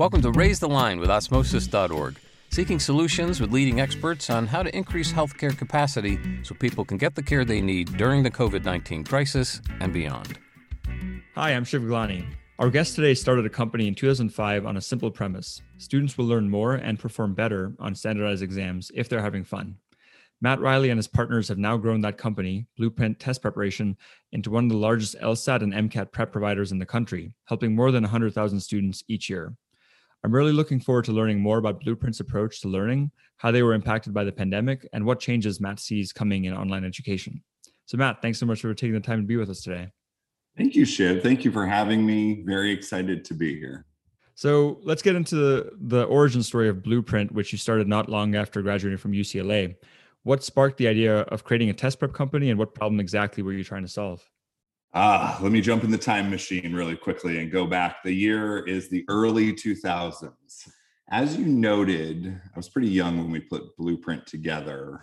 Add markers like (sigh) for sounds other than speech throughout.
Welcome to Raise the Line with Osmosis.org, seeking solutions with leading experts on how to increase healthcare capacity so people can get the care they need during the COVID 19 crisis and beyond. Hi, I'm Shiv Gaglani. Our guest today started a company in 2005 on a simple premise students will learn more and perform better on standardized exams if they're having fun. Matt Riley and his partners have now grown that company, Blueprint Test Preparation, into one of the largest LSAT and MCAT prep providers in the country, helping more than 100,000 students each year. I'm really looking forward to learning more about Blueprint's approach to learning, how they were impacted by the pandemic, and what changes Matt sees coming in online education. So, Matt, thanks so much for taking the time to be with us today. Thank you, Shiv. Thank you for having me. Very excited to be here. So let's get into the, the origin story of Blueprint, which you started not long after graduating from UCLA. What sparked the idea of creating a test prep company and what problem exactly were you trying to solve? Ah, let me jump in the time machine really quickly and go back. The year is the early 2000s. As you noted, I was pretty young when we put Blueprint together.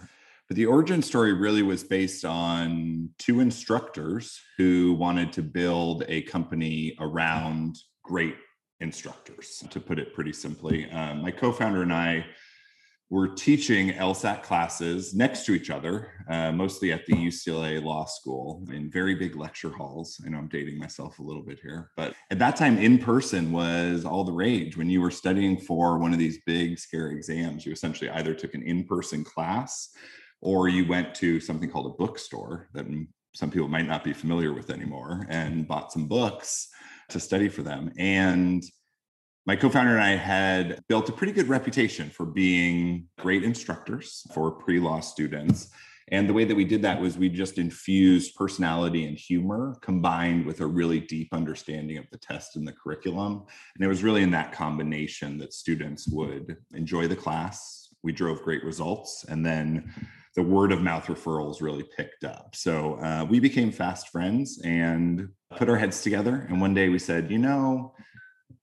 But the origin story really was based on two instructors who wanted to build a company around great instructors, to put it pretty simply. Um, my co founder and I were teaching LSAT classes next to each other, uh, mostly at the UCLA Law School in very big lecture halls. I know I'm dating myself a little bit here, but at that time, in person was all the rage. When you were studying for one of these big, scary exams, you essentially either took an in person class or you went to something called a bookstore that some people might not be familiar with anymore and bought some books to study for them. And my co-founder and I had built a pretty good reputation for being great instructors for pre-law students. And the way that we did that was we just infused personality and humor combined with a really deep understanding of the test and the curriculum. And it was really in that combination that students would enjoy the class. We drove great results. And then the word of mouth referrals really picked up. So uh, we became fast friends and put our heads together. And one day we said, you know,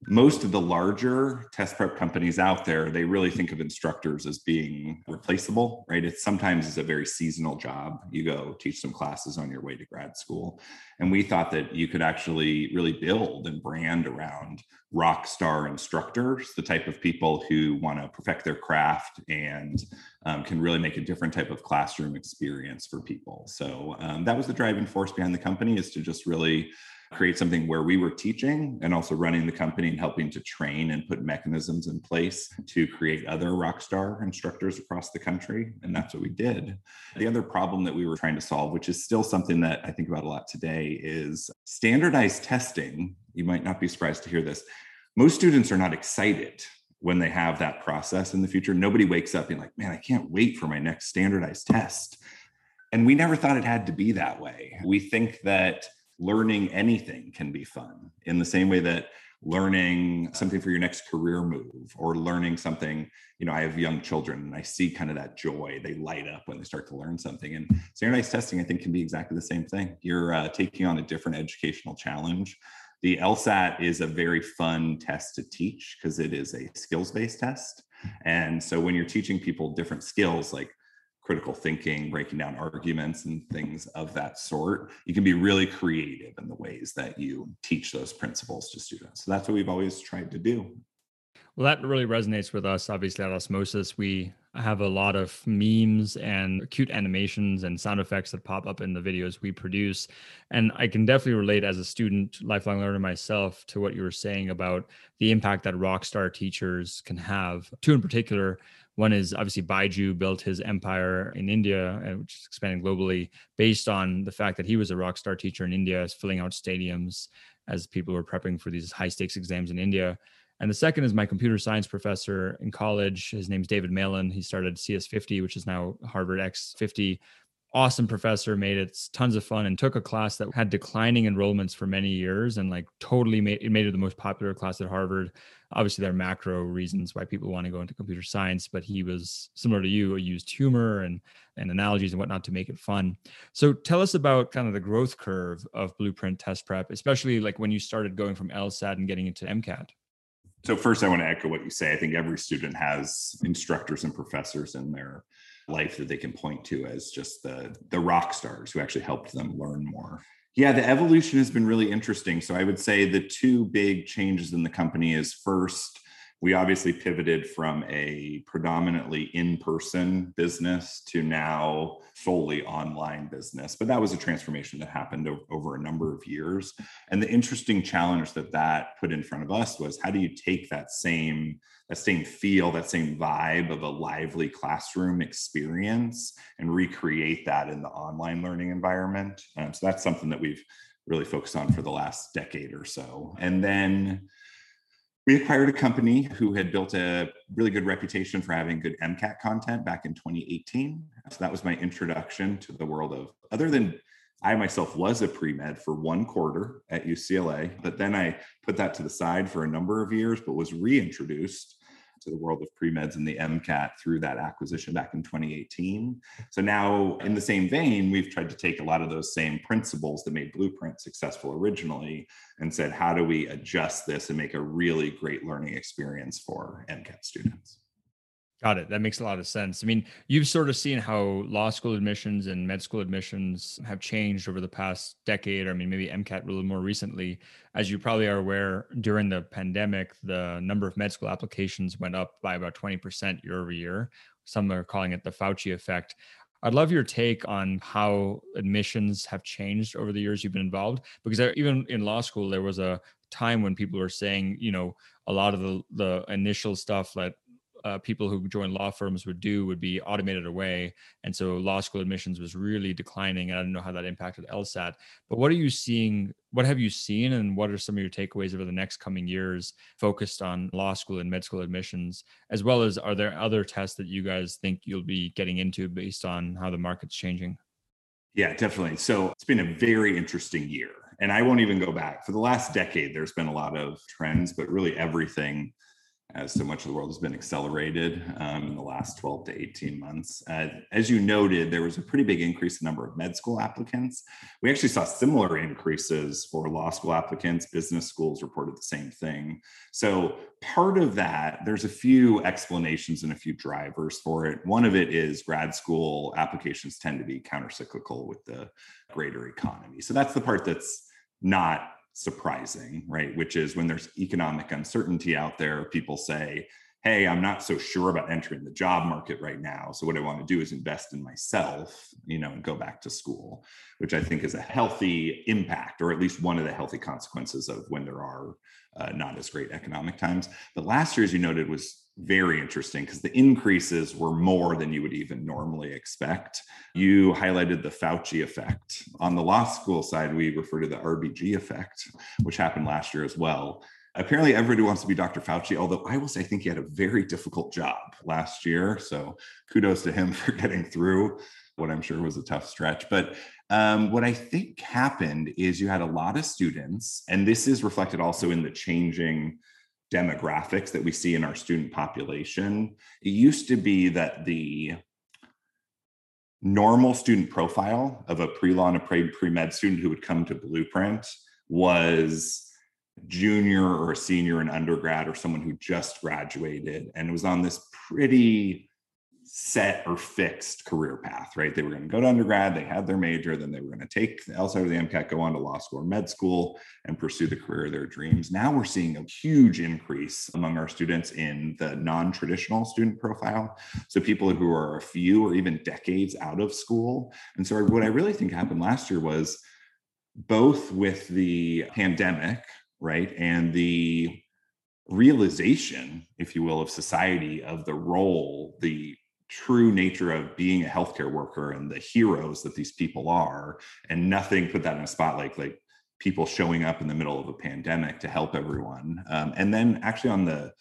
most of the larger test prep companies out there they really think of instructors as being replaceable right? It's sometimes it's a very seasonal job. You go teach some classes on your way to grad school. And we thought that you could actually really build and brand around rock star instructors the type of people who want to perfect their craft and um, can really make a different type of classroom experience for people. So um, that was the driving force behind the company is to just really create something where we were teaching and also running the company and helping to train and put mechanisms in place to create other rockstar instructors across the country. And that's what we did. The other problem that we were trying to solve, which is still something that I think about a lot today, is standardized testing. You might not be surprised to hear this. Most students are not excited when they have that process in the future. Nobody wakes up being like, man, I can't wait for my next standardized test. And we never thought it had to be that way. We think that learning anything can be fun in the same way that learning something for your next career move or learning something you know i have young children and i see kind of that joy. They light up when they start to learn something. And standardized testing i think can be exactly the same thing. You're uh, taking on a different educational challenge. The lsat is a very fun test to teach because it is a skills based test. And so when you're teaching people different skills like critical thinking, breaking down arguments, and things of that sort. You can be really creative in the ways that you teach those principles to students. So that's what we've always tried to do. Well, that really resonates with us. Obviously, at Osmosis, we have a lot of memes and cute animations and sound effects that pop up in the videos we produce. And I can definitely relate as a student, lifelong learner myself, to what you were saying about the impact that rock star teachers can have. Two in particular, one is obviously Byju built his empire in India, uh, which is expanding globally, based on the fact that he was a rock star teacher in India, filling out stadiums as people were prepping for these high stakes exams in India. And the second is my computer science professor in college. His name's David Malan. He started CS50, which is now Harvard X50, awesome professor, made it tons of fun, and took a class that had declining enrollments for many years, and like totally made it made it the most popular class at Harvard. Obviously, there are macro reasons why people want to go into computer science, but he was similar to you, used humor and and analogies and whatnot to make it fun. So, tell us about kind of the growth curve of Blueprint Test Prep, especially like when you started going from LSAT and getting into MCAT. So, first, I want to echo what you say. I think every student has instructors and professors in their life that they can point to as just the the rock stars who actually helped them learn more. Yeah the evolution has been really interesting. So i would say the two big changes in the company is first we obviously pivoted from a predominantly in person business to now solely online business. But that was a transformation that happened over a number of years. And the interesting challenge that that put in front of us was how do you take that same that same feel, that same vibe of a lively classroom experience and recreate that in the online learning environment? Um, so that's something that we've really focused on for the last decade or so. And then we acquired a company who had built a really good reputation for having good MCAT content back in 2018. So that was my introduction to the world of, other than I myself was a pre med for one quarter at UCLA, but then I put that to the side for a number of years, but was reintroduced to the world of pre-meds and the MCAT through that acquisition back in 2018. So now in the same vein, we've tried to take a lot of those same principles that made Blueprint successful originally and said, how do we adjust this and make a really great learning experience for MCAT students? Got it. That makes a lot of sense. I mean, you've sort of seen how law school admissions and med school admissions have changed over the past decade, or I mean, maybe MCAT a little more recently. As you probably are aware, during the pandemic, the number of med school applications went up by about 20% year over year. Some are calling it the Fauci effect. I'd love your take on how admissions have changed over the years you've been involved, because even in law school, there was a time when people were saying, you know, a lot of the the initial stuff that uh, people who join law firms would do would be automated away. And so law school admissions was really declining. And I don't know how that impacted LSAT. But what are you seeing? What have you seen? And what are some of your takeaways over the next coming years focused on law school and med school admissions? As well as are there other tests that you guys think you'll be getting into based on how the market's changing? Yeah, definitely. So it's been a very interesting year. And I won't even go back. For the last decade, there's been a lot of trends, but really everything as so much of the world has been accelerated um, in the last 12 to 18 months. Uh, as you noted, there was a pretty big increase in number of med school applicants. We actually saw similar increases for law school applicants. Business schools reported the same thing. So part of that, there's a few explanations and a few drivers for it. One of it is grad school applications tend to be countercyclical with the greater economy. So that's the part that's not surprising, right? Which is when there's economic uncertainty out there, people say, Hey, I'm not so sure about entering the job market right now. So, what I want to do is invest in myself, you know, and go back to school, which I think is a healthy impact, or at least one of the healthy consequences of when there are uh, not as great economic times. But last year, as you noted, was very interesting because the increases were more than you would even normally expect. You highlighted the Fauci effect. On the law school side, we refer to the RBG effect, which happened last year as well. Apparently, everybody wants to be Dr. Fauci, although I will say I think he had a very difficult job last year. So kudos to him (laughs) for getting through what I'm sure was a tough stretch. But um, what I think happened is you had a lot of students, and this is reflected also in the changing demographics that we see in our student population. It used to be that the normal student profile of a pre-law and a pre-med student who would come to Blueprint was junior or senior in undergrad or someone who just graduated and was on this pretty set or fixed career path, right? They were going to go to undergrad, they had their major, then they were going to take the outside of the MCAT, go on to law school or med school and pursue the career of their dreams. Now we're seeing a huge increase among our students in the non-traditional student profile. So people who are a few or even decades out of school. And so what I really think happened last year was both with the pandemic, right, and the realization, if you will, of society of the role, the true nature of being a healthcare worker and the heroes that these people are and nothing put that in a spotlight like people showing up in the middle of a pandemic to help everyone. Um, and then actually on the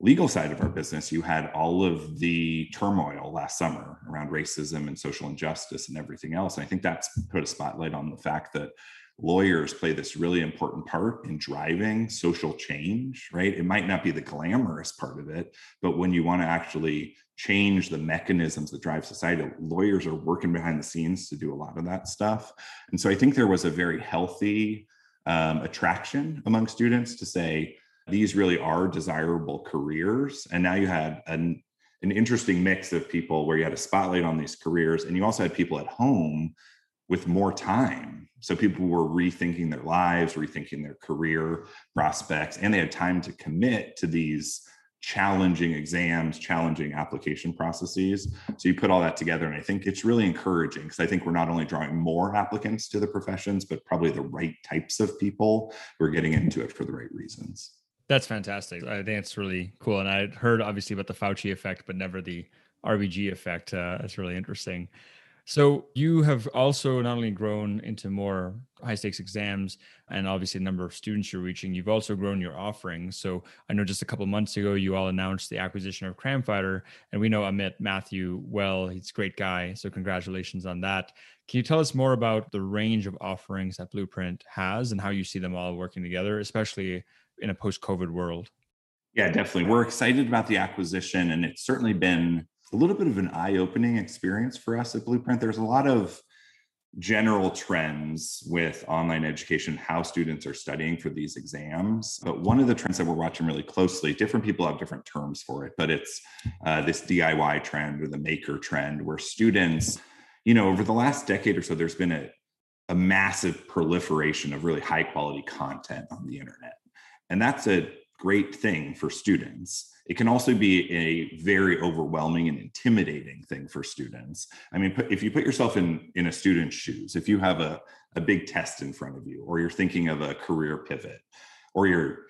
legal side of our business you had all of the turmoil last summer around racism and social injustice and everything else and i think that's put a spotlight on the fact that lawyers play this really important part in driving social change, right? It might not be the glamorous part of it, but when you want to actually change the mechanisms that drive society, lawyers are working behind the scenes to do a lot of that stuff. And so I think there was a very healthy um, attraction among students to say, these really are desirable careers. And now you had an, an interesting mix of people where you had a spotlight on these careers, and you also had people at home with more time. So people were rethinking their lives, rethinking their career prospects, and they had time to commit to these challenging exams, challenging application processes. So you put all that together, and I think it's really encouraging because I think we're not only drawing more applicants to the professions, but probably the right types of people who are getting into it for the right reasons. That's fantastic. I think it's really cool. And I heard obviously about the Fauci effect, but never the RBG effect. Uh, that's really interesting. So you have also not only grown into more high stakes exams and obviously the number of students you're reaching, you've also grown your offerings. So I know just a couple months ago you all announced the acquisition of Cramfighter, and we know Amit Matthew well. He's a great guy. So congratulations on that. Can you tell us more about the range of offerings that Blueprint has and how you see them all working together, especially in a post-COVID world? Yeah, definitely. We're excited about the acquisition, and it's certainly been a little bit of an eye-opening experience for us at Blueprint. There's a lot of general trends with online education, how students are studying for these exams. But one of the trends that we're watching really closely, different people have different terms for it, but it's uh, this DIY trend or the maker trend, where students, you know, over the last decade or so, there's been a, a massive proliferation of really high quality content on the internet. And that's a great thing for students it can also be a very overwhelming and intimidating thing for students. I mean, if you put yourself in in a student's shoes, if you have a, a big test in front of you, or you're thinking of a career pivot, or you're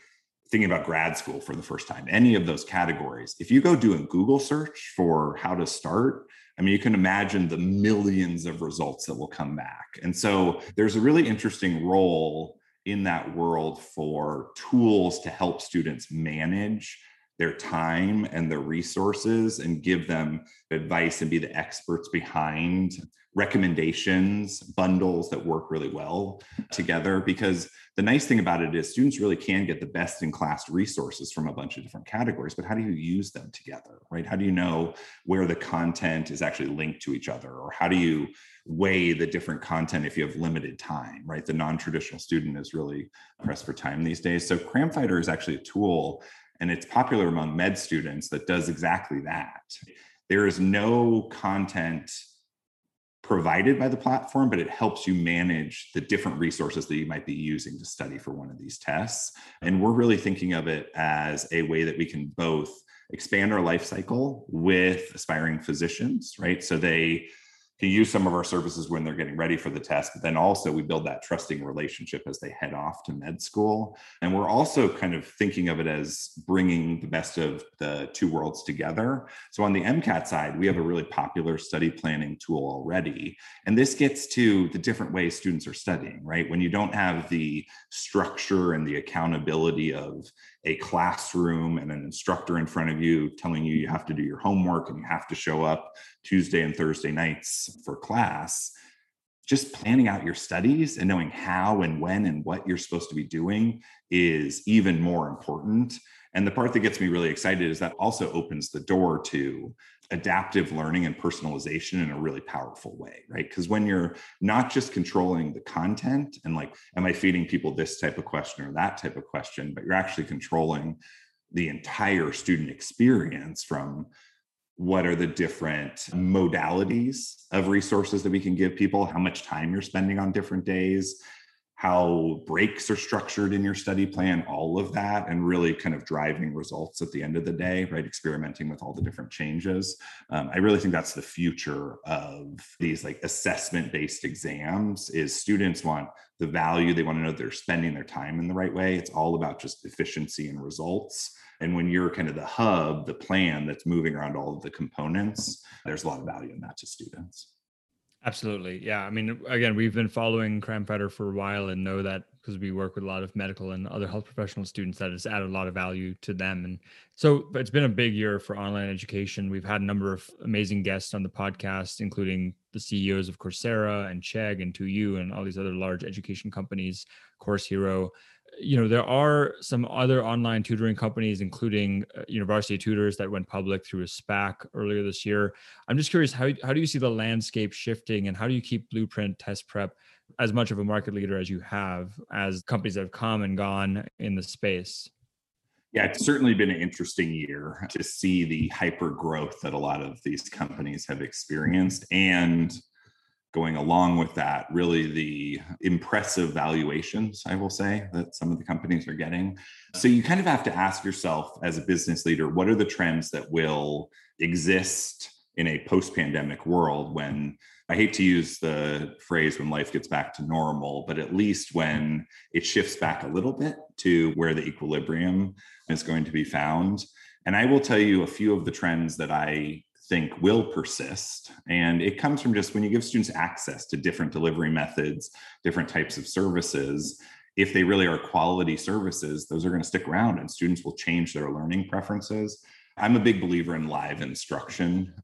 thinking about grad school for the first time, any of those categories, if you go do a Google search for how to start, I mean, you can imagine the millions of results that will come back. And so there's a really interesting role in that world for tools to help students manage their time and their resources and give them advice and be the experts behind recommendations, bundles that work really well together. Because the nice thing about it is students really can get the best in class resources from a bunch of different categories, but how do you use them together, right? How do you know where the content is actually linked to each other? Or how do you weigh the different content if you have limited time, right? The non traditional student is really pressed for time these days. So Cramfighter is actually a tool and it's popular among med students that does exactly that. There is no content provided by the platform, but it helps you manage the different resources that you might be using to study for one of these tests. And we're really thinking of it as a way that we can both expand our life cycle with aspiring physicians, right? So they to use some of our services when they're getting ready for the test. But then also we build that trusting relationship as they head off to med school. And we're also kind of thinking of it as bringing the best of the two worlds together. So on the MCAT side, we have a really popular study planning tool already. And this gets to the different ways students are studying, right? When you don't have the structure and the accountability of a classroom and an instructor in front of you telling you you have to do your homework and you have to show up Tuesday and Thursday nights for class, just planning out your studies and knowing how and when and what you're supposed to be doing is even more important. And the part that gets me really excited is that also opens the door to adaptive learning and personalization in a really powerful way, right? Because when you're not just controlling the content and like, am I feeding people this type of question or that type of question, but you're actually controlling the entire student experience from what are the different modalities of resources that we can give people, how much time you're spending on different days, how breaks are structured in your study plan, all of that, and really kind of driving results at the end of the day, right? Experimenting with all the different changes. Um, I really think that's the future of these like assessment based exams is students want the value, they want to know they're spending their time in the right way. It's all about just efficiency and results. And when you're kind of the hub, the plan that's moving around all of the components, there's a lot of value in that to students. Absolutely. Yeah. I mean, again, we've been following Cramfighter for a while and know that because we work with a lot of medical and other health professional students that has added a lot of value to them. And so it's been a big year for online education. We've had a number of amazing guests on the podcast, including the CEOs of Coursera and Chegg and 2U and all these other large education companies, Course Hero you know there are some other online tutoring companies including uh, university tutors that went public through a spac earlier this year. I'm just curious how, how do you see the landscape shifting and how do you keep blueprint test prep as much of a market leader as you have as companies that have come and gone in the space? Yeah, it's certainly been an interesting year to see the hyper growth that a lot of these companies have experienced and going along with that, really the impressive valuations, I will say, that some of the companies are getting. So you kind of have to ask yourself as a business leader, what are the trends that will exist in a post pandemic world when I hate to use the phrase when life gets back to normal, but at least when it shifts back a little bit to where the equilibrium is going to be found. And I will tell you a few of the trends that I think will persist. And it comes from just when you give students access to different delivery methods, different types of services, if they really are quality services, those are going to stick around and students will change their learning preferences. I'm a big believer in live instruction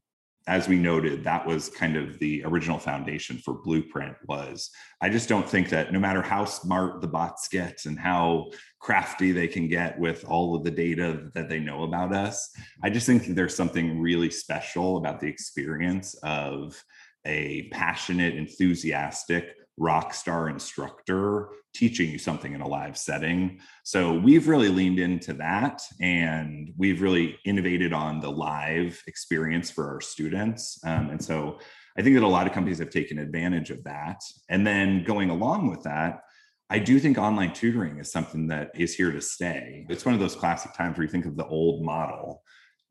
as we noted that was kind of the original foundation for blueprint was i just don't think that no matter how smart the bots get and how crafty they can get with all of the data that they know about us i just think there's something really special about the experience of a passionate enthusiastic rock star instructor teaching you something in a live setting. So we've really leaned into that and we've really innovated on the live experience for our students. Um, and so I think that a lot of companies have taken advantage of that. And then going along with that, I do think online tutoring is something that is here to stay. It's one of those classic times where you think of the old model,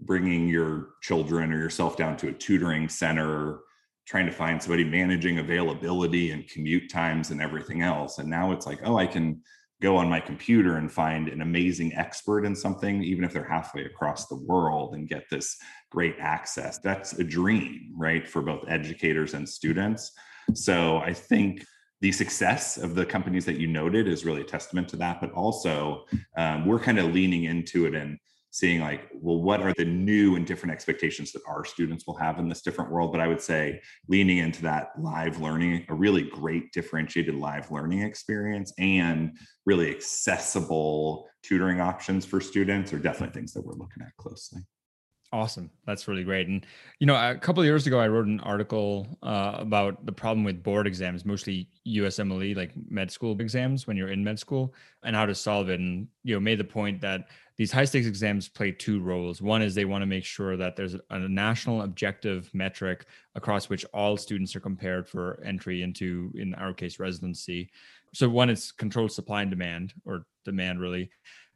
bringing your children or yourself down to a tutoring center trying to find somebody managing availability and commute times and everything else. And now it's like, oh, I can go on my computer and find an amazing expert in something, even if they're halfway across the world and get this great access. That's a dream, right, for both educators and students. So I think the success of the companies that you noted is really a testament to that. But also, um, we're kind of leaning into it and seeing like well what are the new and different expectations that our students will have in this different world but i would say leaning into that live learning a really great differentiated live learning experience and really accessible tutoring options for students are definitely things that we're looking at closely Awesome. That's really great. And, you know, a couple years ago, I wrote an article uh, about the problem with board exams, mostly USMLE, like med school exams when you're in med school, and how to solve it. And, you know, made the point that these high stakes exams play two roles. One is they want to make sure that there's a national objective metric across which all students are compared for entry into, in our case, residency. So, one is controlled supply and demand, or demand really.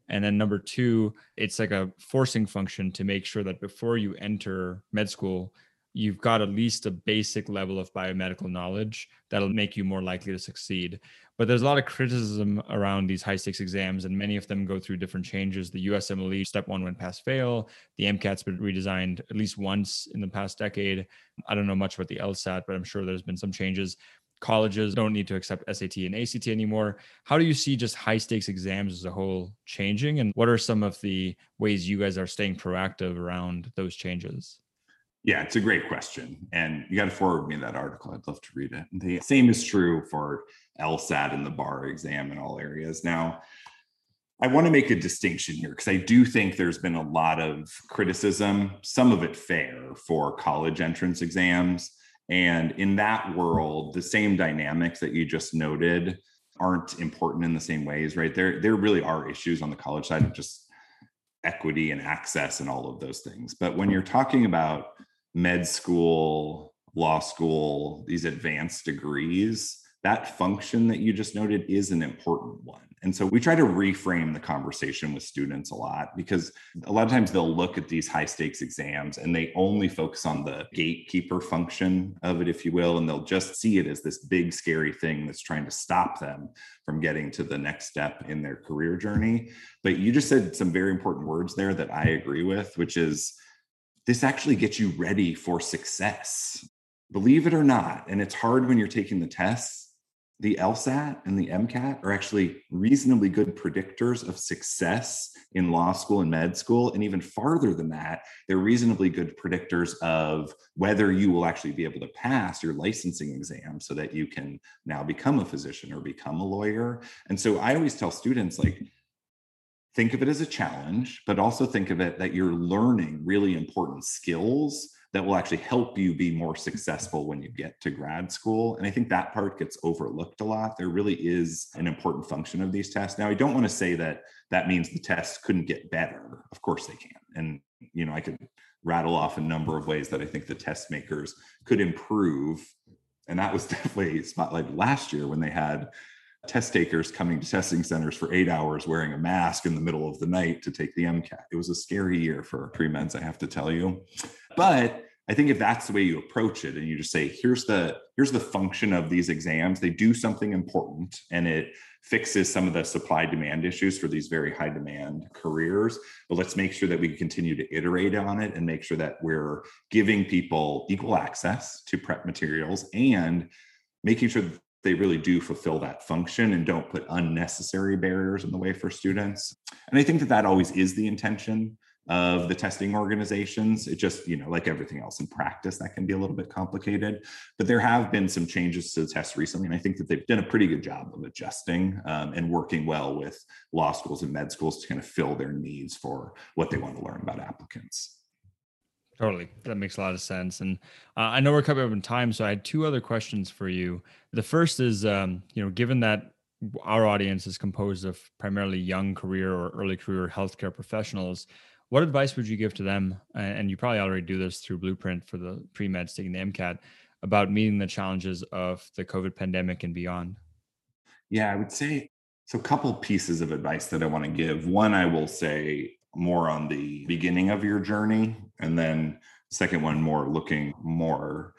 And then number two, it's like a forcing function to make sure that before you enter med school, you've got at least a basic level of biomedical knowledge that'll make you more likely to succeed. But there's a lot of criticism around these high stakes exams, and many of them go through different changes. The USMLE step one went pass fail. The MCAT's been redesigned at least once in the past decade. I don't know much about the LSAT, but I'm sure there's been some changes colleges don't need to accept SAT and ACT anymore. How do you see just high stakes exams as a whole changing? And what are some of the ways you guys are staying proactive around those changes? Yeah, it's a great question. And you got to forward me that article. I'd love to read it. The same is true for LSAT and the bar exam in all areas. Now, I want to make a distinction here because I do think there's been a lot of criticism, some of it fair, for college entrance exams and in that world, the same dynamics that you just noted aren't important in the same ways, right? There, there really are issues on the college side of just equity and access and all of those things. But when you're talking about med school, law school, these advanced degrees, that function that you just noted is an important one. And so we try to reframe the conversation with students a lot because a lot of times they'll look at these high stakes exams and they only focus on the gatekeeper function of it, if you will, and they'll just see it as this big, scary thing that's trying to stop them from getting to the next step in their career journey. But you just said some very important words there that I agree with, which is this actually gets you ready for success. Believe it or not, and it's hard when you're taking the tests the LSAT and the MCAT are actually reasonably good predictors of success in law school and med school. And even farther than that, they're reasonably good predictors of whether you will actually be able to pass your licensing exam so that you can now become a physician or become a lawyer. And so I always tell students, like, think of it as a challenge, but also think of it that you're learning really important skills that will actually help you be more successful when you get to grad school. And I think that part gets overlooked a lot. There really is an important function of these tests. Now, I don't want to say that that means the tests couldn't get better. Of course they can. And, you know, I could rattle off a number of ways that I think the test makers could improve And that was (laughs) definitely spotlight last year when they had test takers coming to testing centers for eight hours wearing a mask in the middle of the night to take the MCAT. It was a scary year for pre-meds, I have to tell you. But I think if that's the way you approach it and you just say, here's the here's the function of these exams, they do something important and it fixes some of the supply demand issues for these very high demand careers. But let's make sure that we continue to iterate on it and make sure that we're giving people equal access to prep materials and making sure that they really do fulfill that function and don't put unnecessary barriers in the way for students. And I think that that always is the intention of the testing organizations. It just, you know, like everything else in practice, that can be a little bit complicated. But there have been some changes to the test recently, and I think that they've done a pretty good job of adjusting um, and working well with law schools and med schools to kind of fill their needs for what they want to learn about applicants. Totally. That makes a lot of sense. And uh, I know we're coming up in time, so I had two other questions for you. The first is, um, you know, given that our audience is composed of primarily young career or early career healthcare professionals, what advice would you give to them? And you probably already do this through Blueprint for the pre med taking the MCAT about meeting the challenges of the COVID pandemic and beyond. Yeah, I would say so. A couple pieces of advice that I want to give. One, I will say more on the beginning of your journey, and then second one more looking more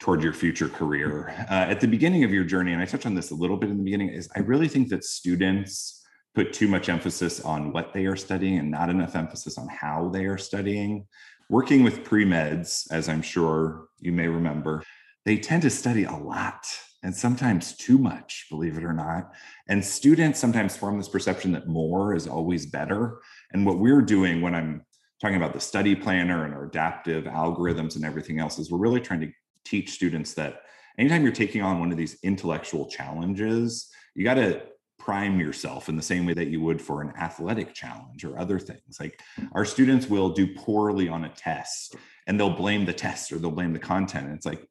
toward your future career. Uh, at the beginning of your journey, and I touched on this a little bit in the beginning, is I really think that students put too much emphasis on what they are studying and not enough emphasis on how they are studying. Working with pre meds, as I'm sure you may remember, they tend to study a lot and sometimes too much, believe it or not. And students sometimes form this perception that more is always better. And what we're doing when I'm talking about the study planner and our adaptive algorithms and everything else is we're really trying to teach students that anytime you're taking on one of these intellectual challenges, you got to prime yourself in the same way that you would for an athletic challenge or other things. Like our students will do poorly on a test and they'll blame the test or they'll blame the content. And it's like,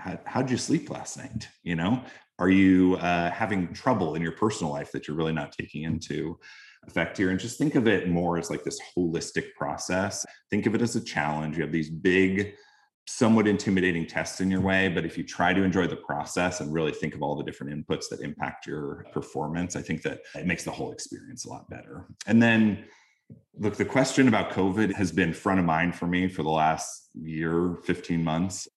how, how'd you sleep last night? You know, are you uh, having trouble in your personal life that you're really not taking into effect here? And just think of it more as like this holistic process. Think of it as a challenge. You have these big somewhat intimidating tests in your way but if you try to enjoy the process and really think of all the different inputs that impact your performance i think that it makes the whole experience a lot better and then look the question about covid has been front of mind for me for the last year 15 months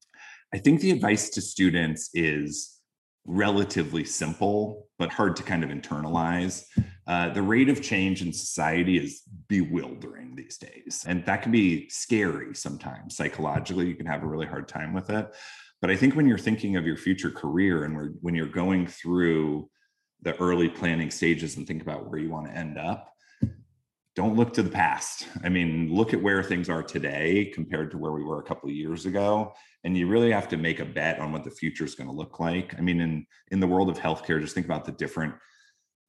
i think the advice to students is relatively simple but hard to kind of internalize uh, the rate of change in society is bewildering these days. And that can be scary sometimes. Psychologically, you can have a really hard time with it. But I think when you're thinking of your future career and when you're going through the early planning stages and think about where you want to end up, don't look to the past. I mean, look at where things are today compared to where we were a couple of years ago. And you really have to make a bet on what the future is going to look like. I mean, in in the world of healthcare, just think about the different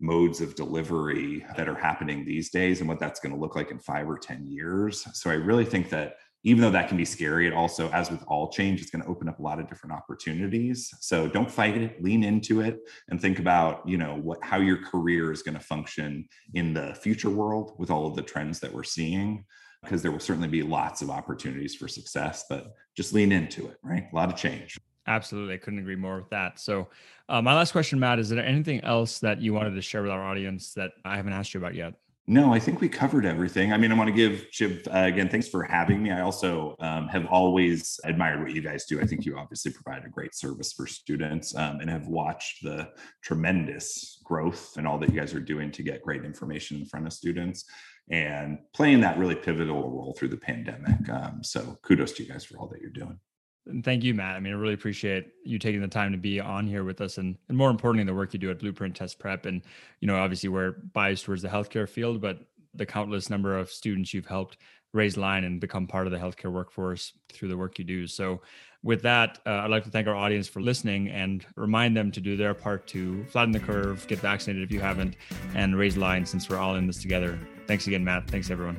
modes of delivery that are happening these days and what that's going to look like in five or 10 years. So I really think that even though that can be scary, it also, as with all change, it's going to open up a lot of different opportunities. So don't fight it, lean into it, and think about, you know, what how your career is going to function in the future world with all of the trends that we're seeing. Because there will certainly be lots of opportunities for success, but just lean into it, right? A lot of change. Absolutely. I couldn't agree more with that. So, uh, my last question, Matt, is there anything else that you wanted to share with our audience that I haven't asked you about yet? No, I think we covered everything. I mean, I want to give Shiv uh, again, thanks for having me. I also um, have always admired what you guys do. I think you obviously provide a great service for students um, and have watched the tremendous growth and all that you guys are doing to get great information in front of students and playing that really pivotal role through the pandemic. Um, so kudos to you guys for all that you're doing. And thank you, Matt. I mean, I really appreciate you taking the time to be on here with us, and, and more importantly, the work you do at Blueprint Test Prep. And you know, obviously, we're biased towards the healthcare field, but the countless number of students you've helped raise line and become part of the healthcare workforce through the work you do. So, with that, uh, I'd like to thank our audience for listening and remind them to do their part to flatten the curve, get vaccinated if you haven't, and raise line since we're all in this together. Thanks again, Matt. Thanks, everyone.